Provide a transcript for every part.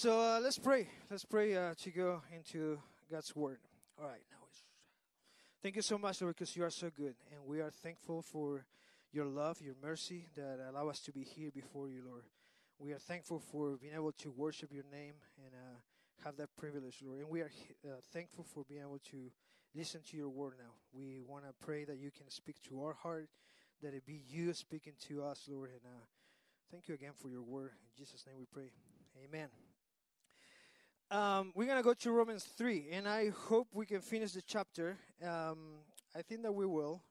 So uh, let's pray. Let's pray uh, to go into God's word. All right. Now, thank you so much, Lord, because you are so good, and we are thankful for your love, your mercy that allow us to be here before you, Lord. We are thankful for being able to worship your name and uh, have that privilege, Lord. And we are uh, thankful for being able to listen to your word now. We want to pray that you can speak to our heart, that it be you speaking to us, Lord. And uh, thank you again for your word. In Jesus' name we pray. Amen. Um, we're going to go to Romans 3, and I hope we can finish the chapter. Um, I think that we will.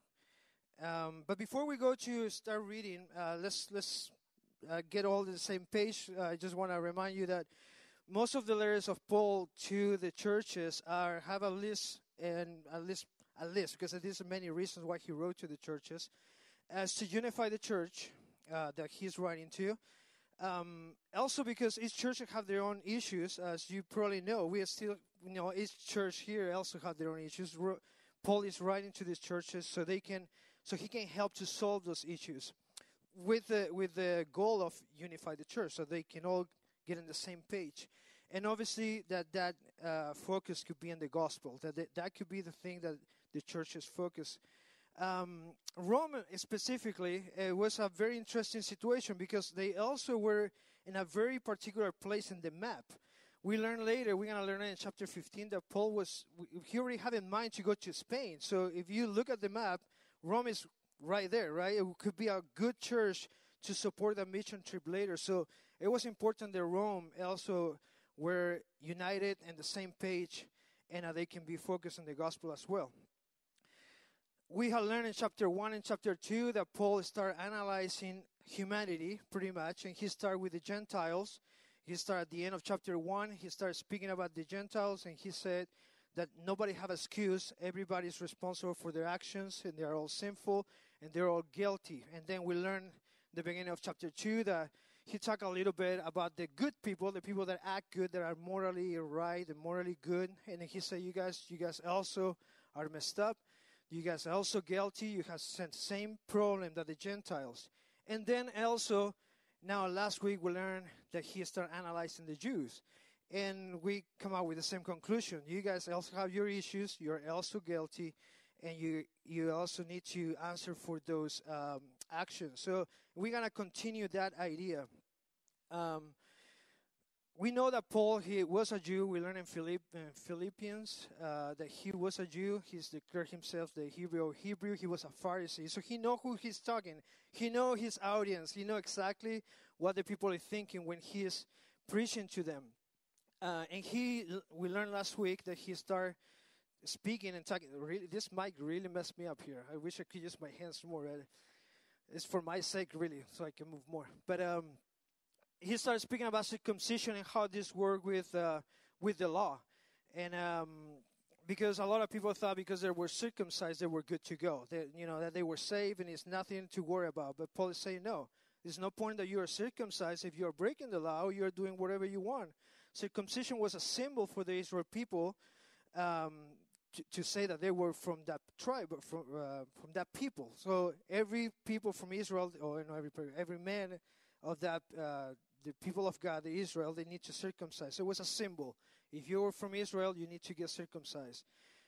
Um, but before we go to start reading, uh, let's let's uh, get all to the same page. Uh, I just want to remind you that most of the letters of Paul to the churches are have a list and a list a list because there's many reasons why he wrote to the churches as to unify the church uh, that he's writing to. Um, also, because each church have their own issues, as you probably know, we are still, you know, each church here also have their own issues. Paul is writing to these churches so they can, so he can help to solve those issues, with the with the goal of unify the church, so they can all get on the same page, and obviously that that uh, focus could be in the gospel. That that, that could be the thing that the churches focus um, Rome specifically was a very interesting situation because they also were in a very particular place in the map. We learn later, we're going to learn in chapter 15 that Paul was, he already had in mind to go to Spain. So if you look at the map, Rome is right there, right? It could be a good church to support the mission trip later. So it was important that Rome also were united and the same page and uh, they can be focused on the gospel as well we have learned in chapter 1 and chapter 2 that Paul started analyzing humanity pretty much, and he started with the Gentiles. He started at the end of chapter 1, he started speaking about the Gentiles, and he said that nobody have excuse. Everybody is responsible for their actions, and they're all sinful, and they're all guilty. And then we learn the beginning of chapter 2 that he talked a little bit about the good people, the people that act good, that are morally right and morally good. And he said, you guys, you guys also are messed up. You guys are also guilty. You have the same problem that the Gentiles. And then also, now last week we learned that he started analyzing the Jews. And we come out with the same conclusion. You guys also have your issues. You're also guilty. And you, you also need to answer for those um, actions. So we're going to continue that idea. Um, we know that Paul he was a Jew. We learn in, Philipp, in Philippians uh, that he was a Jew. He's declared himself the Hebrew Hebrew. He was a Pharisee, so he know who he's talking. He know his audience. He know exactly what the people are thinking when he is preaching to them. Uh, and he, we learned last week that he started speaking and talking. Really, this mic really messed me up here. I wish I could use my hands more. It's for my sake, really, so I can move more. But um, he started speaking about circumcision and how this worked with uh, with the law, and um, because a lot of people thought because they were circumcised they were good to go, that you know that they were saved and it's nothing to worry about. But Paul is saying no. There's no point that you are circumcised if you are breaking the law. You are doing whatever you want. Circumcision was a symbol for the Israel people um, to, to say that they were from that tribe, from uh, from that people. So every people from Israel, or no, every every man of that uh, the people of God, Israel, they need to circumcise. It was a symbol. If you're from Israel, you need to get circumcised.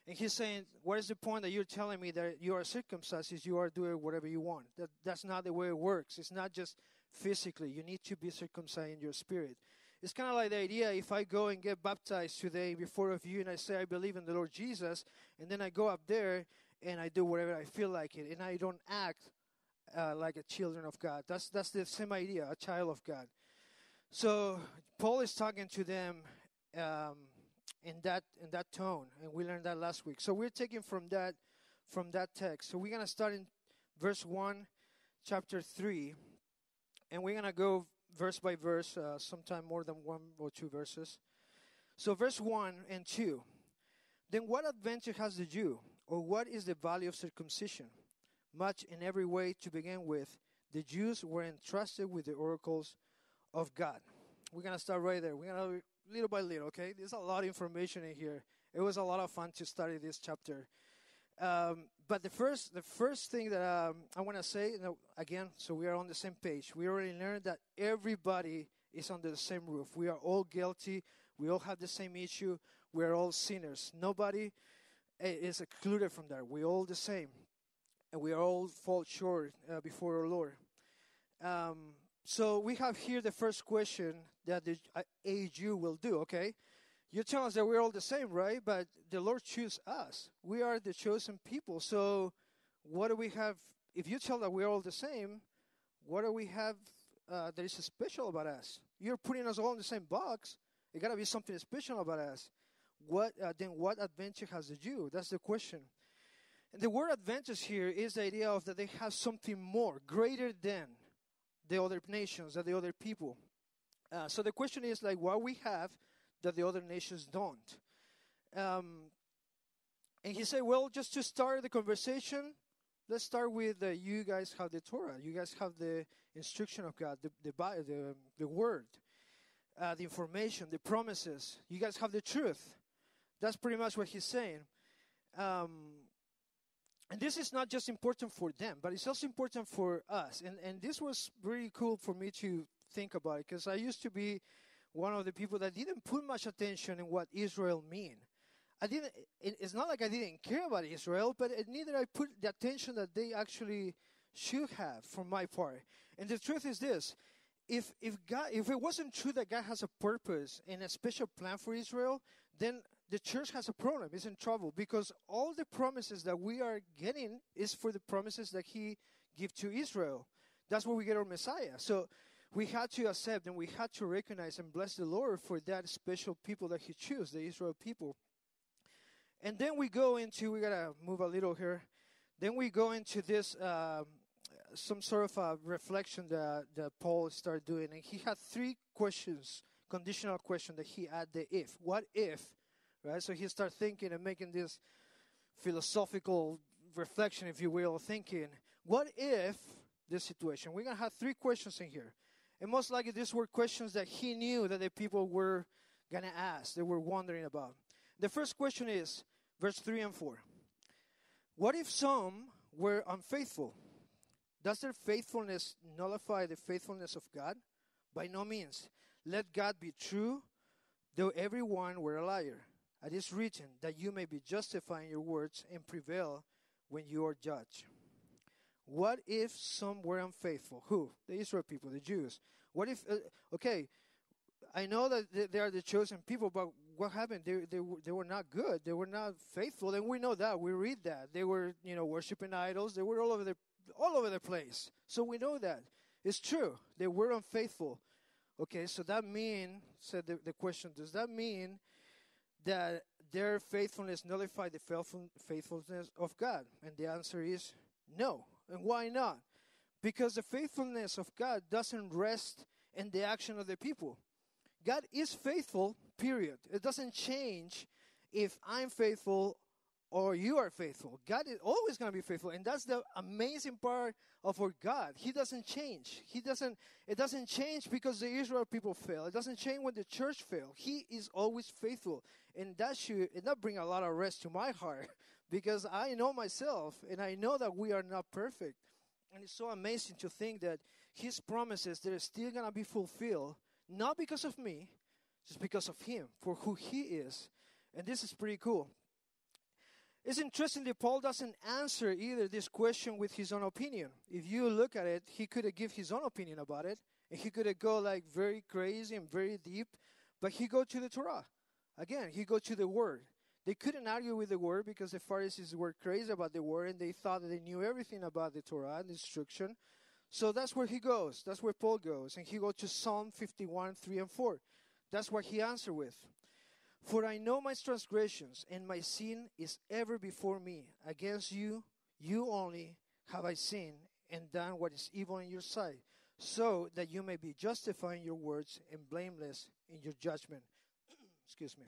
And he's saying, what is the point that you're telling me that you are circumcised is you are doing whatever you want? That, that's not the way it works. It's not just physically. You need to be circumcised in your spirit. It's kind of like the idea if I go and get baptized today before of you and I say I believe in the Lord Jesus, and then I go up there and I do whatever I feel like it, and I don't act uh, like a children of God. That's that's the same idea, a child of God. So Paul is talking to them um, in that in that tone, and we learned that last week. So we're taking from that from that text. So we're gonna start in verse one, chapter three, and we're gonna go verse by verse, uh, sometime more than one or two verses. So verse one and two. Then what advantage has the Jew, or what is the value of circumcision? Much in every way to begin with, the Jews were entrusted with the oracles of God. We're gonna start right there. We're gonna little by little, okay? There's a lot of information in here. It was a lot of fun to study this chapter. Um, but the first, the first thing that um, I want to say, you know, again, so we are on the same page. We already learned that everybody is under the same roof. We are all guilty. We all have the same issue. We are all sinners. Nobody eh, is excluded from that. We're all the same. And we all fall short uh, before our Lord. Um, so we have here the first question that the uh, AG will do, okay? You tell us that we're all the same, right? But the Lord chose us. We are the chosen people. So what do we have? If you tell that we're all the same, what do we have uh, that is special about us? You're putting us all in the same box. It got to be something special about us. What uh, then? What advantage has the Jew? That's the question. And the word advantage here is the idea of that they have something more, greater than the other nations, than the other people. Uh, so the question is like, what we have that the other nations don't. Um, and he said, well, just to start the conversation, let's start with uh, you guys have the Torah. You guys have the instruction of God, the the the, the word, uh, the information, the promises. You guys have the truth. That's pretty much what he's saying. Um, and this is not just important for them, but it's also important for us. And and this was really cool for me to think about it because I used to be one of the people that didn't put much attention in what Israel mean. I didn't. It, it's not like I didn't care about Israel, but it, neither I put the attention that they actually should have from my part. And the truth is this: if if God, if it wasn't true that God has a purpose and a special plan for Israel, then the church has a problem. It's in trouble because all the promises that we are getting is for the promises that He give to Israel. That's where we get our Messiah. So we had to accept and we had to recognize and bless the Lord for that special people that He chose, the Israel people. And then we go into, we gotta move a little here. Then we go into this, um, some sort of a reflection that, that Paul started doing. And he had three questions, conditional question that he had the if. What if, right? So he started thinking and making this philosophical reflection, if you will, thinking, what if this situation? We're gonna have three questions in here. And most likely, these were questions that he knew that the people were going to ask, they were wondering about. The first question is verse 3 and 4. What if some were unfaithful? Does their faithfulness nullify the faithfulness of God? By no means. Let God be true, though everyone were a liar. It is written that you may be justified in your words and prevail when you are judged. What if some were unfaithful? Who? The Israel people, the Jews. What if, uh, okay, I know that they are the chosen people, but what happened? They, they, they were not good. They were not faithful. And we know that. We read that. They were, you know, worshiping idols. They were all over the, all over the place. So we know that. It's true. They were unfaithful. Okay, so that mean, said the, the question, does that mean that their faithfulness nullified the faithfulness of God? And the answer is no. And why not? Because the faithfulness of God doesn't rest in the action of the people. God is faithful, period. It doesn't change if I'm faithful or you are faithful. God is always going to be faithful, and that's the amazing part of our God. He doesn't change. He doesn't. It doesn't change because the Israel people fail. It doesn't change when the church fail. He is always faithful, and that should not bring a lot of rest to my heart because I know myself and I know that we are not perfect. And it's so amazing to think that His promises they're still gonna be fulfilled, not because of me, just because of Him, for who He is. And this is pretty cool. It's interesting that Paul doesn't answer either this question with his own opinion. If you look at it, he could have give his own opinion about it, and he could have go like very crazy and very deep, but he go to the Torah. Again, he goes to the Word. They couldn't argue with the word because the Pharisees were crazy about the word and they thought that they knew everything about the Torah and the instruction. So that's where he goes. That's where Paul goes. And he goes to Psalm 51, 3 and 4. That's what he answered with. For I know my transgressions, and my sin is ever before me. Against you, you only, have I sinned and done what is evil in your sight, so that you may be justified in your words and blameless in your judgment. Excuse me.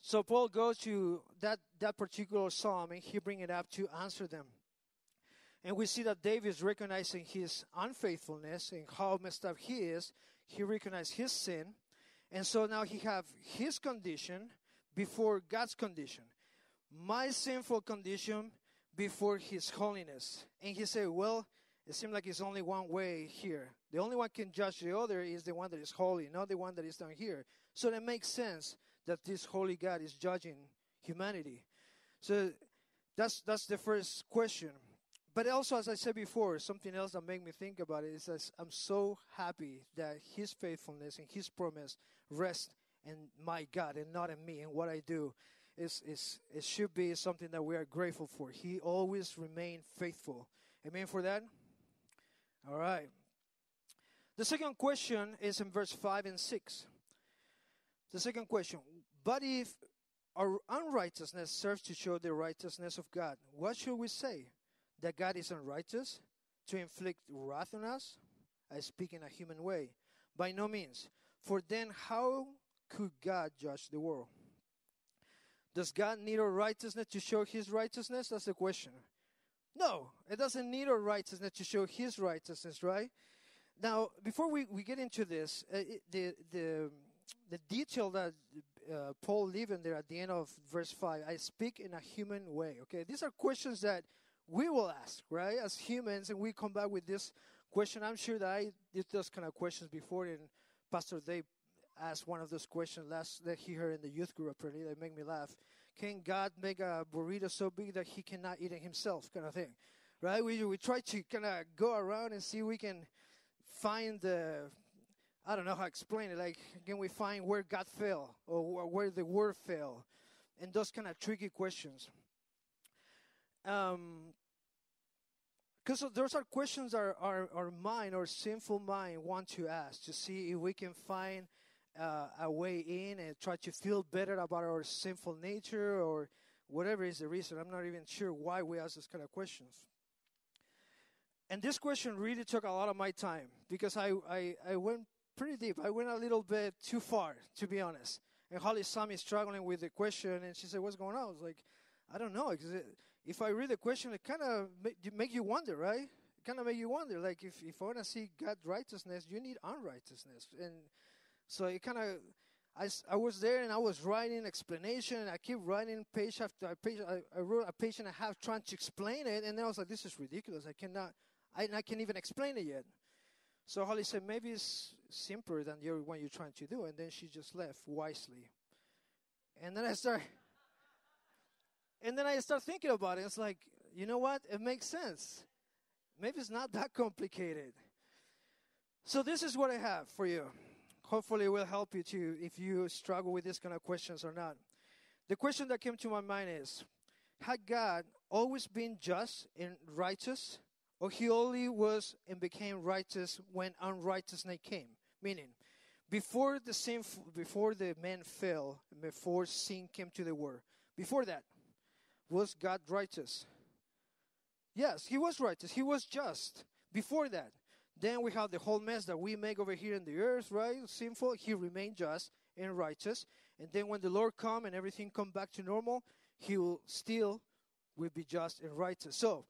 So Paul goes to that, that particular psalm and he brings it up to answer them. And we see that David is recognizing his unfaithfulness and how messed up he is. He recognized his sin. And so now he have his condition before God's condition. My sinful condition before his holiness. And he said, well, It seems like it's only one way here. The only one can judge the other is the one that is holy, not the one that is down here. So it makes sense that this holy God is judging humanity. So that's that's the first question. But also, as I said before, something else that made me think about it is that I'm so happy that His faithfulness and His promise rest in my God and not in me and what I do. Is is it should be something that we are grateful for. He always remained faithful. Amen for that. All right. The second question is in verse five and six. The second question: But if our unrighteousness serves to show the righteousness of God, what should we say? That God is unrighteous to inflict wrath on us? I speak in a human way. By no means. For then, how could God judge the world? Does God need our righteousness to show his righteousness? That's the question. No, it doesn't need our righteousness to show his righteousness, right? Now, before we, we get into this, uh, the, the, the detail that uh, Paul leave in there at the end of verse 5, I speak in a human way, okay? These are questions that we will ask, right, as humans, and we come back with this question. I'm sure that I did those kind of questions before, and Pastor Dave asked one of those questions last that he heard in the youth group. Apparently, they make me laugh. Can God make a burrito so big that he cannot eat it himself, kind of thing, right? We we try to kind of go around and see we can find the I don't know how to explain it. Like, can we find where God fell or where the word fell? And those kind of tricky questions. Um, because those are questions our, our, our mind, our sinful mind, want to ask to see if we can find uh, a way in and try to feel better about our sinful nature or whatever is the reason. I'm not even sure why we ask those kind of questions. And this question really took a lot of my time because I, I, I went pretty deep. I went a little bit too far, to be honest. And Holly saw me struggling with the question, and she said, "What's going on?" I was like, "I don't know." Because if I read the question, it kind of make you wonder, right? It kind of make you wonder. Like if if I want to see God's righteousness, you need unrighteousness, and so it kind of. I, I was there and I was writing explanation. And I keep writing page after uh, page. I, I wrote a page and a half trying to explain it, and then I was like, "This is ridiculous. I cannot. I, I can't even explain it yet." So Holly said, maybe it's simpler than your, one you're trying to do. And then she just left wisely. And then I start, and then I start thinking about it. It's like, you know what? It makes sense. Maybe it's not that complicated. So this is what I have for you. Hopefully it will help you too if you struggle with these kind of questions or not. The question that came to my mind is, had God always been just and righteous? or he only was and became righteous when unrighteousness came. Meaning, before the sin, before the man fell, before sin came to the world, before that, was God righteous? Yes, he was righteous. He was just. Before that, then we have the whole mess that we make over here in the earth, right? Sinful. He remained just and righteous. And then when the Lord come and everything come back to normal, he will still will be just and righteous. So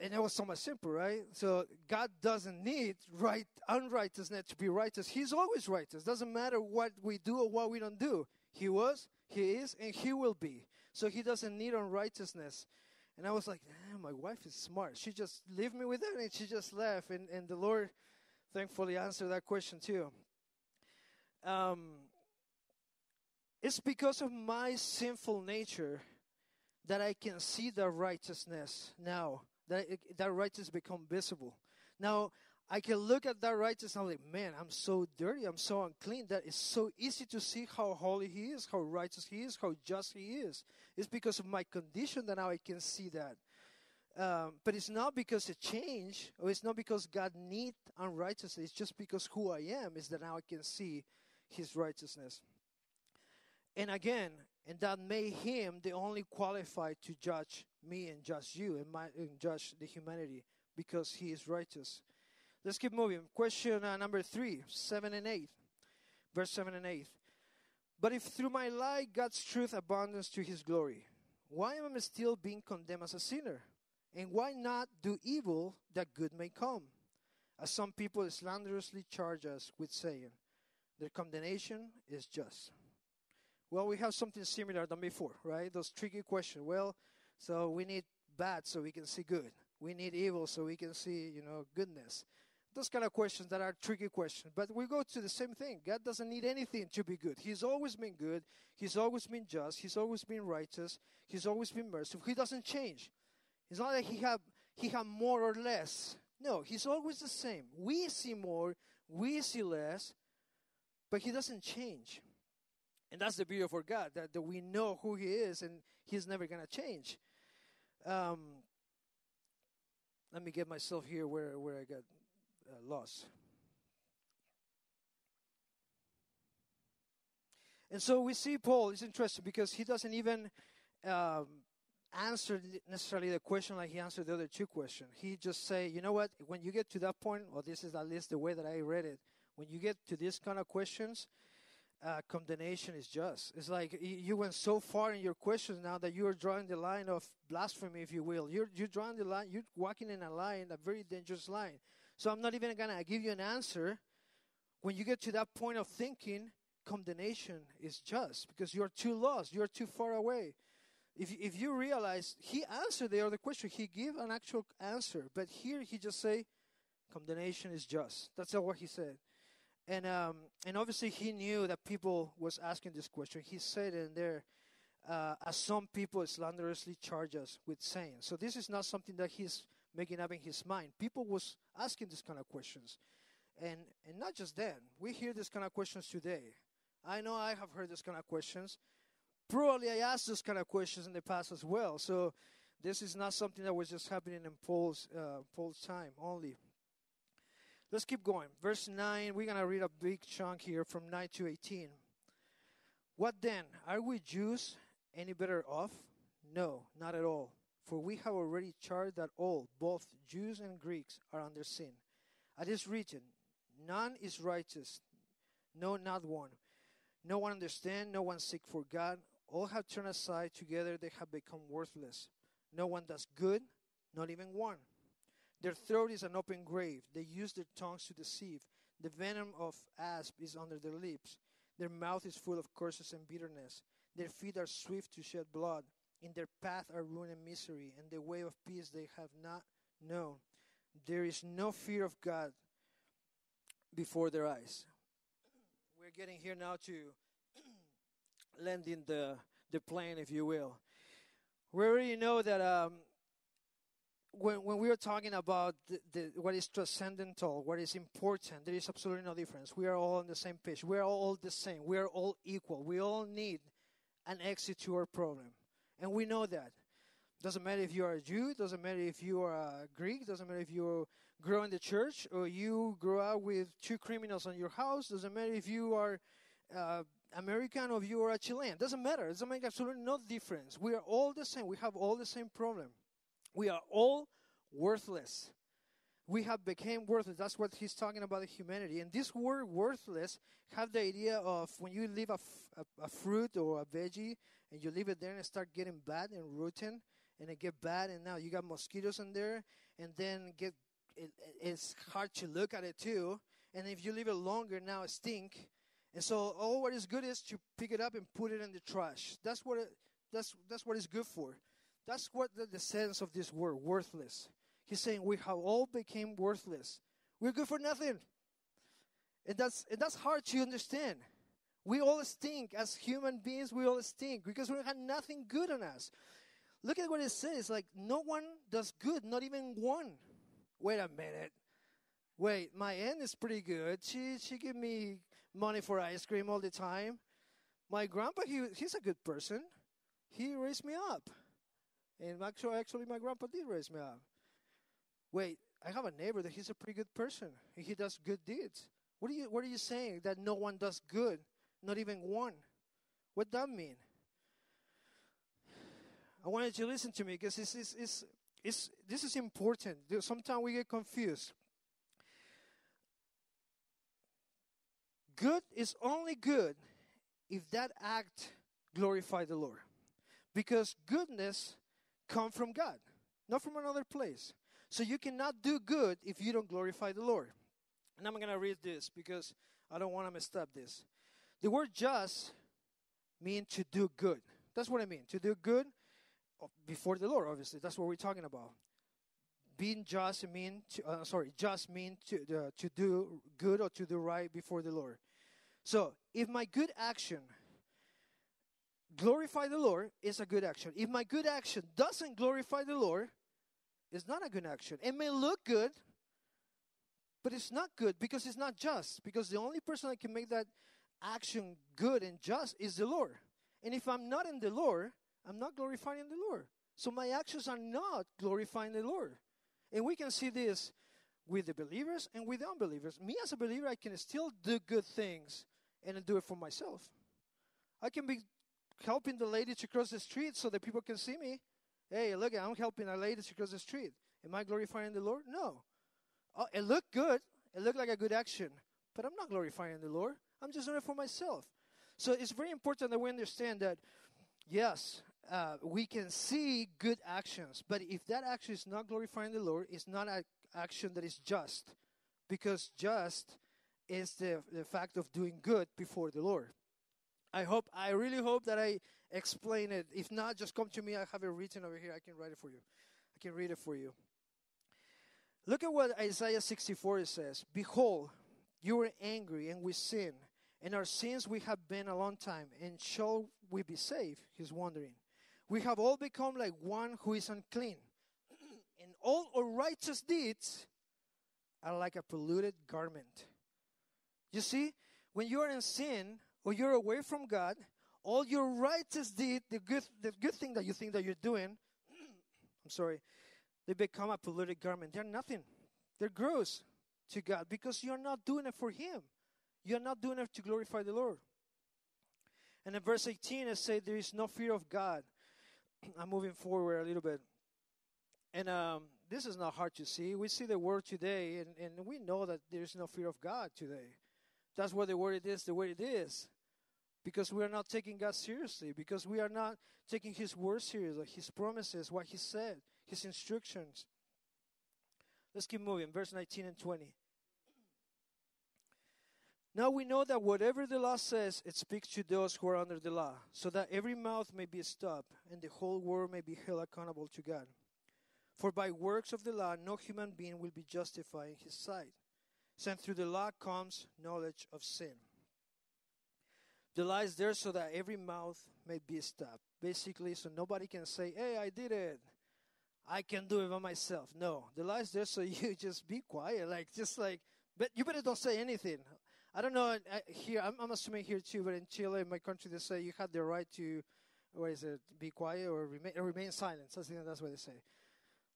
and it was so much simple, right? So God doesn't need right unrighteousness to be righteous. He's always righteous. Doesn't matter what we do or what we don't do. He was, he is, and he will be. So he doesn't need unrighteousness. And I was like, my wife is smart. She just leave me with that and she just left. And, and the Lord thankfully answered that question too. Um, it's because of my sinful nature that I can see the righteousness now that that righteousness become visible. Now I can look at that righteousness I'm like, man, I'm so dirty, I'm so unclean. That it's so easy to see how holy he is, how righteous he is, how just he is. It's because of my condition that now I can see that. Um, but it's not because it changed, or it's not because God need unrighteousness. It's just because who I am is that now I can see His righteousness. And again, and that made him the only qualified to judge me and judge you and, my, and judge the humanity because he is righteous. Let's keep moving. Question uh, number three, seven and eight, verse seven and eight. But if through my lie God's truth abundance to his glory, why am I still being condemned as a sinner? And why not do evil that good may come? As some people slanderously charge us with saying, their condemnation is just. Well, we have something similar than before, right? Those tricky questions. Well, so we need bad so we can see good. we need evil so we can see, you know, goodness. Those kind of questions that are tricky questions. But we go to the same thing. God doesn't need anything to be good. He's always been good. He's always been just. He's always been righteous. He's always been merciful. He doesn't change. It's not that he have he have more or less. No, he's always the same. We see more, we see less, but he doesn't change. And that's the beauty of our God, that, that we know who he is and he's never going to change. Um, let me get myself here where, where I got uh, lost. And so we see Paul is interesting because he doesn't even um, answer necessarily the question like he answered the other two questions. He just say, you know what? When you get to that point, or this is at least the way that I read it, when you get to these kind of questions, uh, condemnation is just. It's like you went so far in your questions now that you are drawing the line of blasphemy, if you will. You're you're drawing the line. You're walking in a line, a very dangerous line. So I'm not even gonna give you an answer. When you get to that point of thinking, condemnation is just because you're too lost. You're too far away. If if you realize he answered the other question, he gave an actual answer, but here he just say, condemnation is just. That's all what he said and um, and obviously he knew that people was asking this question. He said in there, uh, as some people slanderously charge us with saying. So this is not something that he's making up in his mind. People was asking this kind of questions, and and not just then. We hear this kind of questions today. I know I have heard this kind of questions. Probably I asked this kind of questions in the past as well. So this is not something that was just happening in Paul's uh, Paul's time only. Let's keep going. Verse 9, we're going to read a big chunk here from 9 to 18. What then? Are we Jews any better off? No, not at all. For we have already charged that all, both Jews and Greeks, are under sin. At this written, none is righteous, no, not one. No one understand, no one seek for God. All have turned aside, together they have become worthless. No one does good, not even one. Their throat is an open grave. They use their tongues to deceive. The venom of asp is under their lips. Their mouth is full of curses and bitterness. Their feet are swift to shed blood. In their path are ruin and misery, and the way of peace they have not known. There is no fear of God before their eyes. We're getting here now to landing the, the plane, if you will. We already know that um, when, when we are talking about the, the, what is transcendental, what is important, there is absolutely no difference. We are all on the same page. We are all the same. We are all equal. We all need an exit to our problem. And we know that. Doesn't matter if you are a Jew, doesn't matter if you are a Greek, doesn't matter if you grow in the church or you grow up with two criminals on your house, doesn't matter if you are uh, American or if you are a Chilean. Doesn't matter. It doesn't make absolutely no difference. We are all the same. We have all the same problem. We are all worthless. We have become worthless. That's what he's talking about humanity. And this word worthless have the idea of when you leave a, a fruit or a veggie and you leave it there and start getting bad and rotten and it get bad and now you got mosquitoes in there and then get it, it's hard to look at it too. And if you leave it longer, now it stink. And so all what is good is to pick it up and put it in the trash. That's what it, that's that's what it's good for. That's what the, the sense of this word, worthless. He's saying we have all became worthless. We're good for nothing. And that's and that's hard to understand. We all stink as human beings. We all stink because we have nothing good on us. Look at what it says. Like no one does good, not even one. Wait a minute. Wait, my aunt is pretty good. She she give me money for ice cream all the time. My grandpa, he he's a good person. He raised me up. And actually, actually, my grandpa did raise me up. Wait, I have a neighbor that he's a pretty good person. He does good deeds. What are you What are you saying that no one does good, not even one? What that mean? I wanted you to listen to me because it's, it's, it's, it's, this is important. Sometimes we get confused. Good is only good if that act glorify the Lord. Because goodness come from God, not from another place. So you cannot do good if you don't glorify the Lord. And I'm going to read this because I don't want to mess up this. The word just means to do good. That's what I mean. To do good before the Lord, obviously. That's what we're talking about. being just mean to, uh, sorry, just mean to uh, to do good or to do right before the Lord. So, if my good action glorify the Lord, is a good action. If my good action doesn't glorify the Lord, it's not a good action. It may look good, but it's not good because it's not just. Because the only person that can make that action good and just is the Lord. And if I'm not in the Lord, I'm not glorifying the Lord. So my actions are not glorifying the Lord. And we can see this with the believers and with the unbelievers. Me as a believer, I can still do good things and do it for myself. I can be helping the lady to cross the street so that people can see me. Hey, look, I'm helping a lady to cross the street. Am I glorifying the Lord? No. Oh, it looked good. It looked like a good action. But I'm not glorifying the Lord. I'm just doing it for myself. So it's very important that we understand that, yes, uh, we can see good actions, but if that action is not glorifying the Lord, it's not an action that is just, because just is the, the fact of doing good before the Lord. I hope, I really hope that I explain it. If not, just come to me. I have it written over here. I can write it for you. I can read it for you. Look at what Isaiah 64 says Behold, you were angry and we sin, and our sins we have been a long time, and shall we be saved? He's wondering. We have all become like one who is unclean, and all our righteous deeds are like a polluted garment. You see, when you are in sin or you're away from God, all your righteous deed, the good, the good thing that you think that you're doing, I'm sorry, they become a polluted garment. They're nothing. They're gross to God because you're not doing it for Him. You're not doing it to glorify the Lord. And in verse 18, it says, There is no fear of God. I'm moving forward a little bit. And um, this is not hard to see. We see the word today, and, and we know that there's no fear of God today. That's why the word is the way it is. Because we are not taking God seriously, because we are not taking His word seriously, His promises, what He said, His instructions. Let's keep moving. Verse 19 and 20. Now we know that whatever the law says, it speaks to those who are under the law, so that every mouth may be stopped and the whole world may be held accountable to God. For by works of the law, no human being will be justified in his sight, since through the law comes knowledge of sin. The is there so that every mouth may be stopped. Basically, so nobody can say, hey, I did it. I can do it by myself. No, the is there so you just be quiet. Like, just like, but you better don't say anything. I don't know here. I'm, I'm, assuming here too, but in Chile, in my country, they say you have the right to, what is it, be quiet or remain, or remain silent. I that's what they say.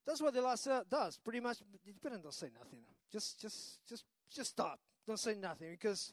That's what the law does. Pretty much, you better don't say nothing. Just, just, just, just stop. Don't say nothing because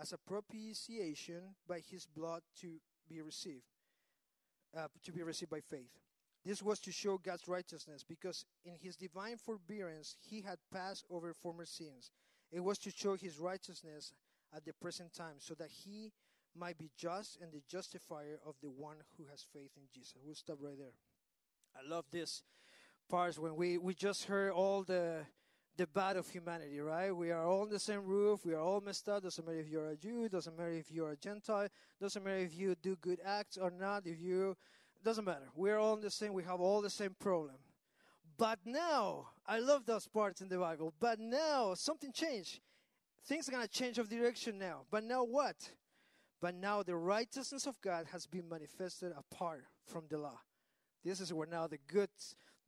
as a propitiation by his blood to be received, uh, to be received by faith. This was to show God's righteousness, because in his divine forbearance he had passed over former sins. It was to show his righteousness at the present time, so that he might be just and the justifier of the one who has faith in Jesus. We'll stop right there. I love this part when we, we just heard all the the bad of humanity, right? We are all on the same roof. We are all messed up. Doesn't matter if you're a Jew. Doesn't matter if you're a Gentile. Doesn't matter if you do good acts or not. If you doesn't matter. We're all in the same. We have all the same problem. But now, I love those parts in the Bible. But now something changed. Things are gonna change of direction now. But now what? But now the righteousness of God has been manifested apart from the law. This is where now the good,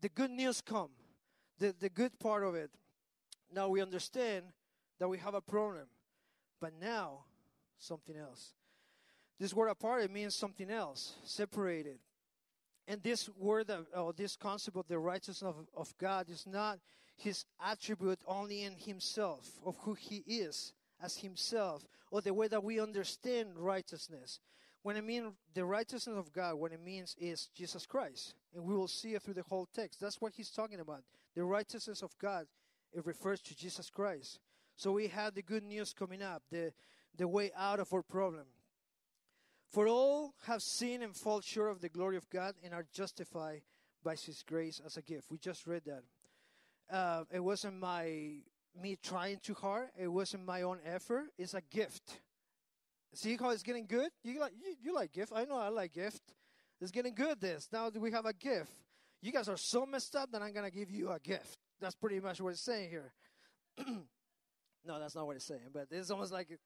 the good news come. The, the good part of it. Now we understand that we have a problem. But now, something else. This word apart, it means something else, separated. And this word, or this concept of the righteousness of, of God is not his attribute only in himself, of who he is, as himself or the way that we understand righteousness. When I mean the righteousness of God, what it means is Jesus Christ. And we will see it through the whole text. That's what he's talking about. The righteousness of God, it refers to Jesus Christ. So we have the good news coming up, the, the way out of our problem. For all have sinned and fall short of the glory of God and are justified by His grace as a gift. We just read that. Uh, it wasn't my me trying too hard. It wasn't my own effort. It's a gift. See how it's getting good? You like you, you like gift. I know I like gift. It's getting good. This now we have a gift. You guys are so messed up that I'm gonna give you a gift. That's pretty much what it's saying here. no, that's not what it's saying. But it's almost like it.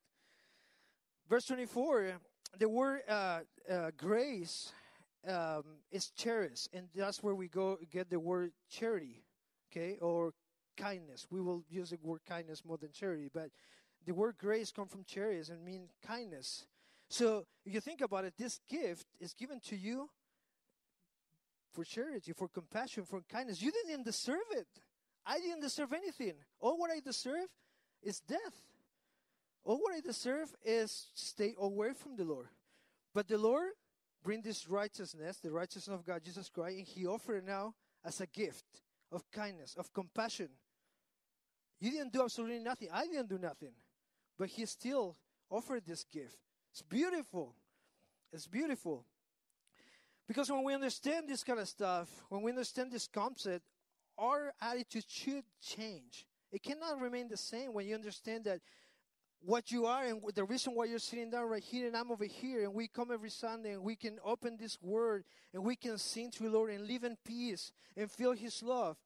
verse 24. The word uh, uh, grace um, is charis, and that's where we go get the word charity, okay, or kindness. We will use the word kindness more than charity, but the word grace comes from charis and mean kindness. So if you think about it, this gift is given to you for charity, for compassion, for kindness. You didn't deserve it. I didn't deserve anything. All what I deserve is death. All what I deserve is stay away from the Lord. But the Lord bring this righteousness, the righteousness of God, Jesus Christ, and He offered it now as a gift of kindness, of compassion. You didn't do absolutely nothing. I didn't do nothing. But He still offered this gift. It's beautiful. It's beautiful. Because when we understand this kind of stuff, when we understand this concept, our attitude should change. It cannot remain the same when you understand that what you are and the reason why you're sitting down right here and I'm over here and we come every Sunday and we can open this word and we can sing to the Lord and live in peace and feel His love.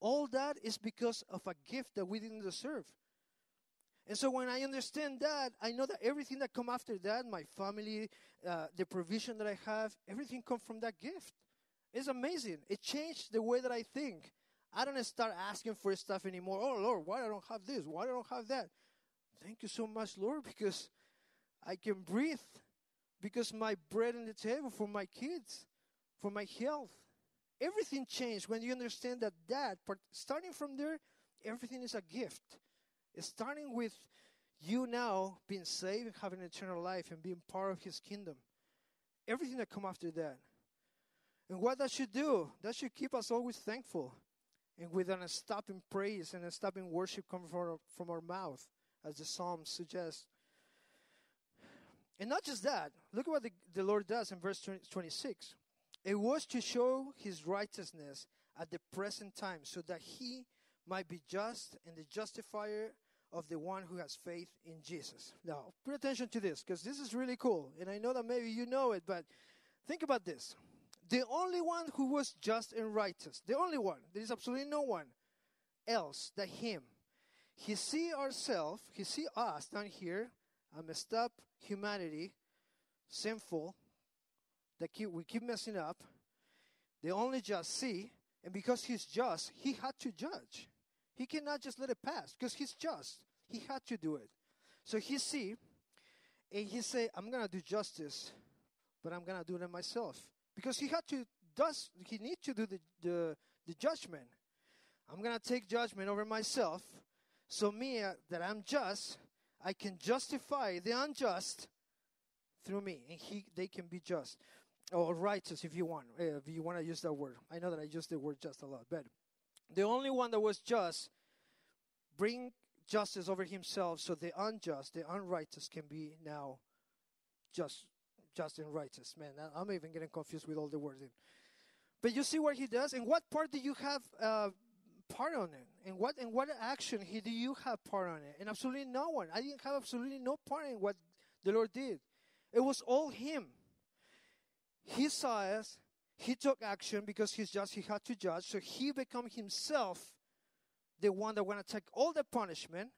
All that is because of a gift that we didn't deserve. And so when I understand that, I know that everything that come after that, my family, uh, the provision that I have, everything come from that gift. It's amazing. It changed the way that I think. I don't start asking for stuff anymore. Oh Lord, why I don't have this? Why I don't have that? Thank you so much, Lord, because I can breathe, because my bread on the table for my kids, for my health. Everything changed when you understand that that, but starting from there, everything is a gift. Starting with you now being saved and having eternal life and being part of his kingdom. Everything that come after that. And what that should do, that should keep us always thankful and with an stopping praise and a stopping worship coming from our, from our mouth, as the Psalms suggest. And not just that, look at what the, the Lord does in verse 20, 26. It was to show his righteousness at the present time, so that he might be just and the justifier of the one who has faith in Jesus. Now, pay attention to this because this is really cool. And I know that maybe you know it, but think about this. The only one who was just and righteous, the only one, there is absolutely no one else than him. He see ourselves, he see us down here, a messed up humanity, sinful, that keep, we keep messing up. They only just see, and because he's just, he had to judge. He cannot just let it pass because he's just. He had to do it. So he see, and he say, I'm gonna do justice, but I'm gonna do it myself because he had to does he need to do the, the, the judgment. I'm gonna take judgment over myself. So me uh, that I'm just, I can justify the unjust through me, and he they can be just or righteous if you want, uh, if you want to use that word. I know that I use the word just a lot, but the only one that was just bring justice over himself so the unjust, the unrighteous can be now just just and righteous. Man, I'm even getting confused with all the words. But you see what he does, and what part do you have uh, part on it? And what and what action he do you have part on it? And absolutely no one. I didn't have absolutely no part in what the Lord did. It was all him. He saw us, he took action because he's just, he had to judge. So he became himself the one that want to take all the punishment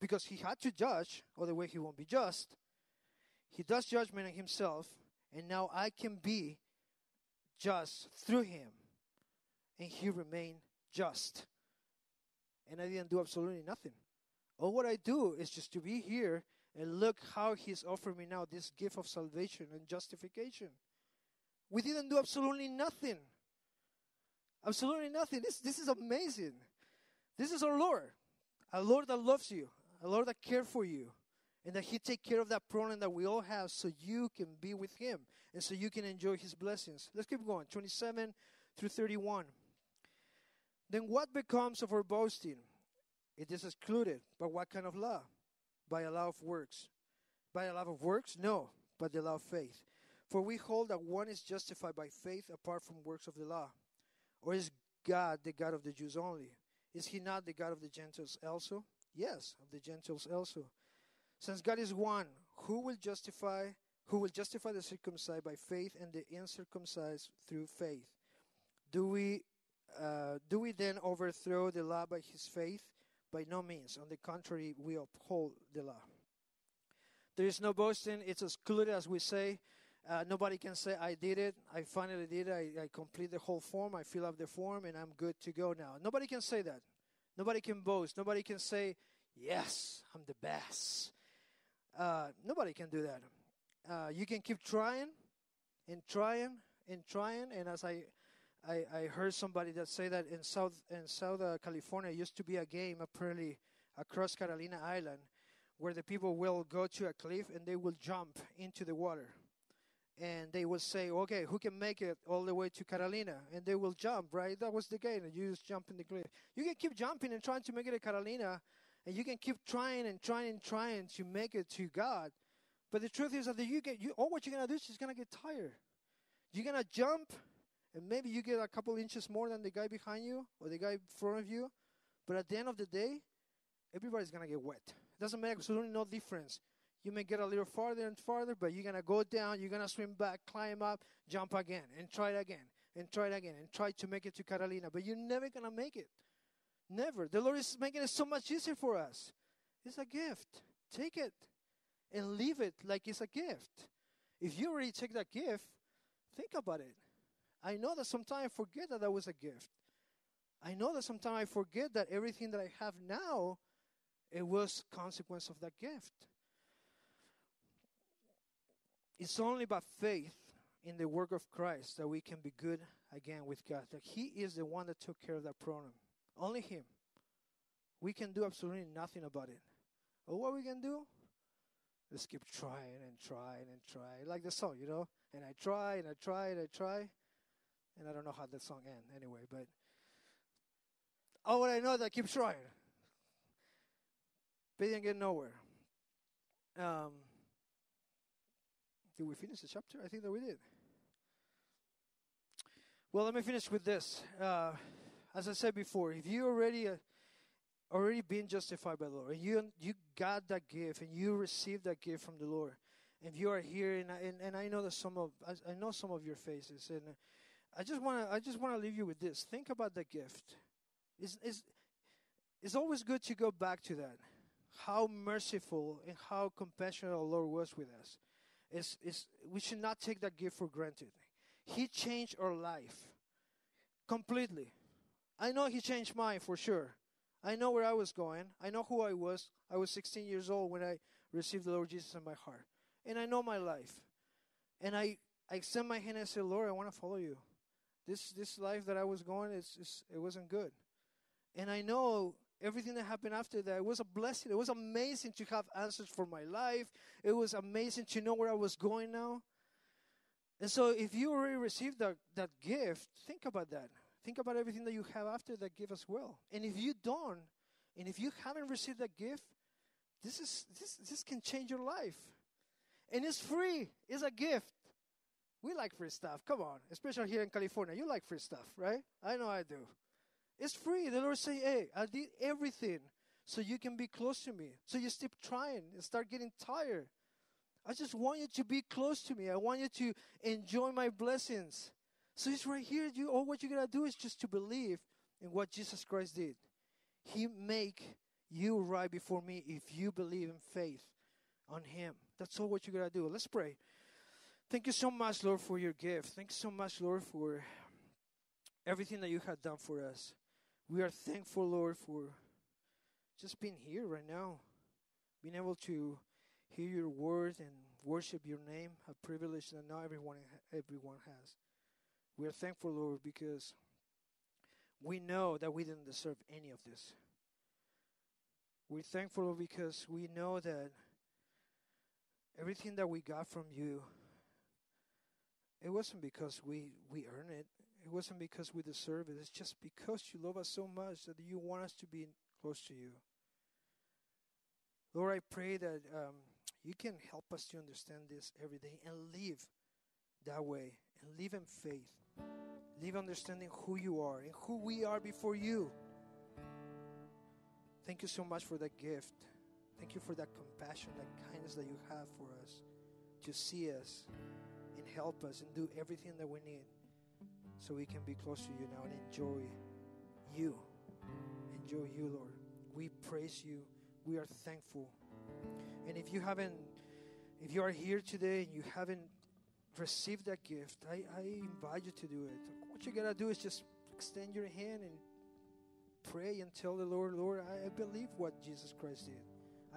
because he had to judge, otherwise he won't be just. He does judgment on himself, and now I can be just through him. And he remained just. And I didn't do absolutely nothing. All what I do is just to be here and look how he's offering me now this gift of salvation and justification. We didn't do absolutely nothing. Absolutely nothing. This, this is amazing. This is our Lord. A Lord that loves you. A Lord that cares for you. And that He take care of that problem that we all have so you can be with Him. And so you can enjoy His blessings. Let's keep going. 27 through 31. Then what becomes of our boasting? It is excluded. But what kind of law? By a law of works. By a law of works? No, but the law of faith. For we hold that one is justified by faith apart from works of the law. Or is God the God of the Jews only? Is he not the God of the Gentiles also? Yes, of the Gentiles also. Since God is one, who will justify who will justify the circumcised by faith and the uncircumcised through faith? Do we uh, do we then overthrow the law by his faith? By no means. On the contrary, we uphold the law. There is no boasting. It's as excluded, as we say. Uh, nobody can say, I did it. I finally did it. I, I complete the whole form. I fill up the form and I'm good to go now. Nobody can say that. Nobody can boast. Nobody can say, Yes, I'm the best. Uh, nobody can do that. Uh, you can keep trying and trying and trying. And as I, I, I heard somebody that say that in South in South uh, California used to be a game apparently across Catalina Island where the people will go to a cliff and they will jump into the water and they will say, okay, who can make it all the way to Carolina? And they will jump, right? That was the game. You just jump in the cliff. You can keep jumping and trying to make it to Carolina, and you can keep trying and trying and trying to make it to God. But the truth is that you get you all what you're gonna do is just gonna get tired. You're gonna jump, and maybe you get a couple inches more than the guy behind you or the guy in front of you. But at the end of the day, everybody's gonna get wet. It doesn't make absolutely no difference you may get a little farther and farther, but you're to go down, you're to swim back, climb up, jump again, and try it again, and try it again, and try to make it to Carolina. But you're never to make it. Never. The Lord is making it so much easier for us. It's a gift. Take it and leave it like it's a gift. If you already take that gift, think about it. I know that sometimes I forget that that was a gift. I know that sometimes I forget that everything that I have now, it was consequence of that gift. It's only by faith in the work of Christ that we can be good again with God. That He is the one that took care of that problem. Only Him. We can do absolutely nothing about it. But what we can do? Let's keep trying and trying and trying. Like the song, you know? And I try and I try and I try. And I don't know how the song ends anyway, but what I know is I keep trying. But didn't get nowhere. Um, did we finish the chapter? I think that we did. Well, let me finish with this. Uh, as I said before, if you already uh, already been justified by the Lord, and you you got that gift, and you received that gift from the Lord, and you are here, and I, and, and I know that some of I, I know some of your faces, and I just want to I just want to leave you with this. Think about the gift. It's, it's, it's always good to go back to that. How merciful and how compassionate our Lord was with us is, is we should not take that gift for granted. He changed our life completely. I know He changed mine for sure. I know where I was going. I know who I was. I was 16 years old when I received the Lord Jesus in my heart. And I know my life. And I, I extend my hand and say, Lord, I want to follow you. This this life that I was going, it's, is it wasn't good. And I know everything that happened after that it was a blessing it was amazing to have answers for my life it was amazing to know where i was going now and so if you already received that, that gift think about that think about everything that you have after that gift as well and if you don't and if you haven't received that gift this is this this can change your life and it's free it's a gift we like free stuff come on especially here in california you like free stuff right i know i do it's free. The Lord say, hey, I did everything so you can be close to me. So you stop trying and start getting tired. I just want you to be close to me. I want you to enjoy my blessings. So it's right here. You all what you gotta do is just to believe in what Jesus Christ did. He make you right before me if you believe in faith on Him. That's all what you gotta do. Let's pray. Thank you so much, Lord, for your gift. Thank you so much, Lord, for everything that you have done for us. We are thankful, Lord, for just being here right now, being able to hear your word and worship your name, a privilege that not everyone everyone has. We are thankful, Lord, because we know that we didn't deserve any of this. We're thankful because we know that everything that we got from you, it wasn't because we, we earned it. It wasn't because we deserve it. It's just because you love us so much that you want us to be close to you. Lord, I pray that um, you can help us to understand this every day and live that way and live in faith. Live understanding who you are and who we are before you. Thank you so much for that gift. Thank you for that compassion, that kindness that you have for us to see us and help us and do everything that we need so we can be close to you now and enjoy you. Enjoy you, Lord. We praise you. We are thankful. And if you haven't, if you are here today and you haven't received that gift, I, I invite you to do it. What you gotta do is just extend your hand and pray and tell the Lord, Lord, I, I believe what Jesus Christ did.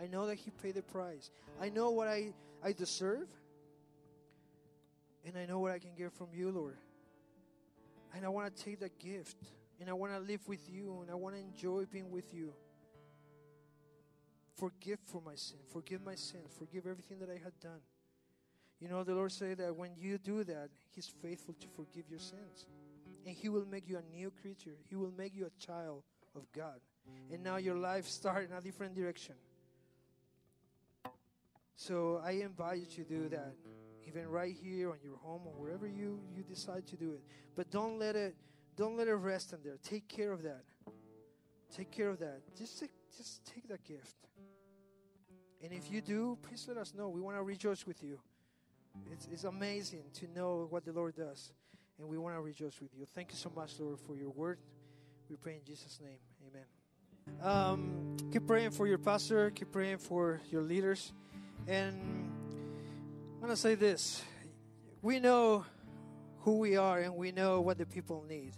I know that He paid the price. I know what I, I deserve. And I know what I can get from you, Lord. And I want to take that gift. And I want to live with you. And I want to enjoy being with you. Forgive for my sin. Forgive my sins. Forgive everything that I had done. You know, the Lord said that when you do that, He's faithful to forgive your sins. And He will make you a new creature. He will make you a child of God. And now your life starts in a different direction. So I invite you to do that, even right here on your home or wherever you, you decide to do it. But don't let it don't let it rest in there. Take care of that. Take care of that. Just take, just take that gift. And if you do, please let us know. We want to rejoice with you. It's, it's amazing to know what the Lord does. And we want to rejoice with you. Thank you so much, Lord, for your word. We pray in Jesus' name. Amen. Um, keep praying for your pastor. Keep praying for your leaders. And I'm going to say this. We know who we are and we know what the people need.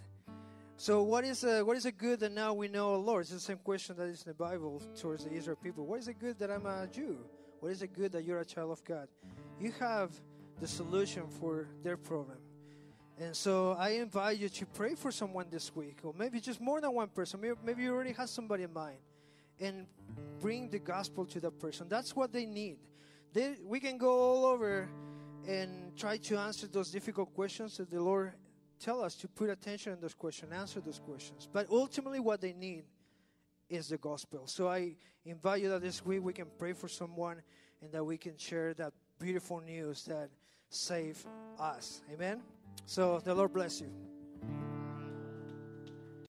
So what is a, what is a good that now we know, Lord? It's the same question that is in the Bible towards the Israel people. What is it good that I'm a Jew? What is it good that you're a child of God? You have the solution for their problem. And so I invite you to pray for someone this week, or maybe just more than one person. Maybe, you already have somebody in mind, and bring the gospel to that person. That's what they need. They, we can go all over and try to answer those difficult questions that the Lord tell us to put attention on those questions, answer those questions. But ultimately, what they need is the gospel. So I invite you that this week we can pray for someone and that we can share that beautiful news that save us. Amen. So the Lord bless you.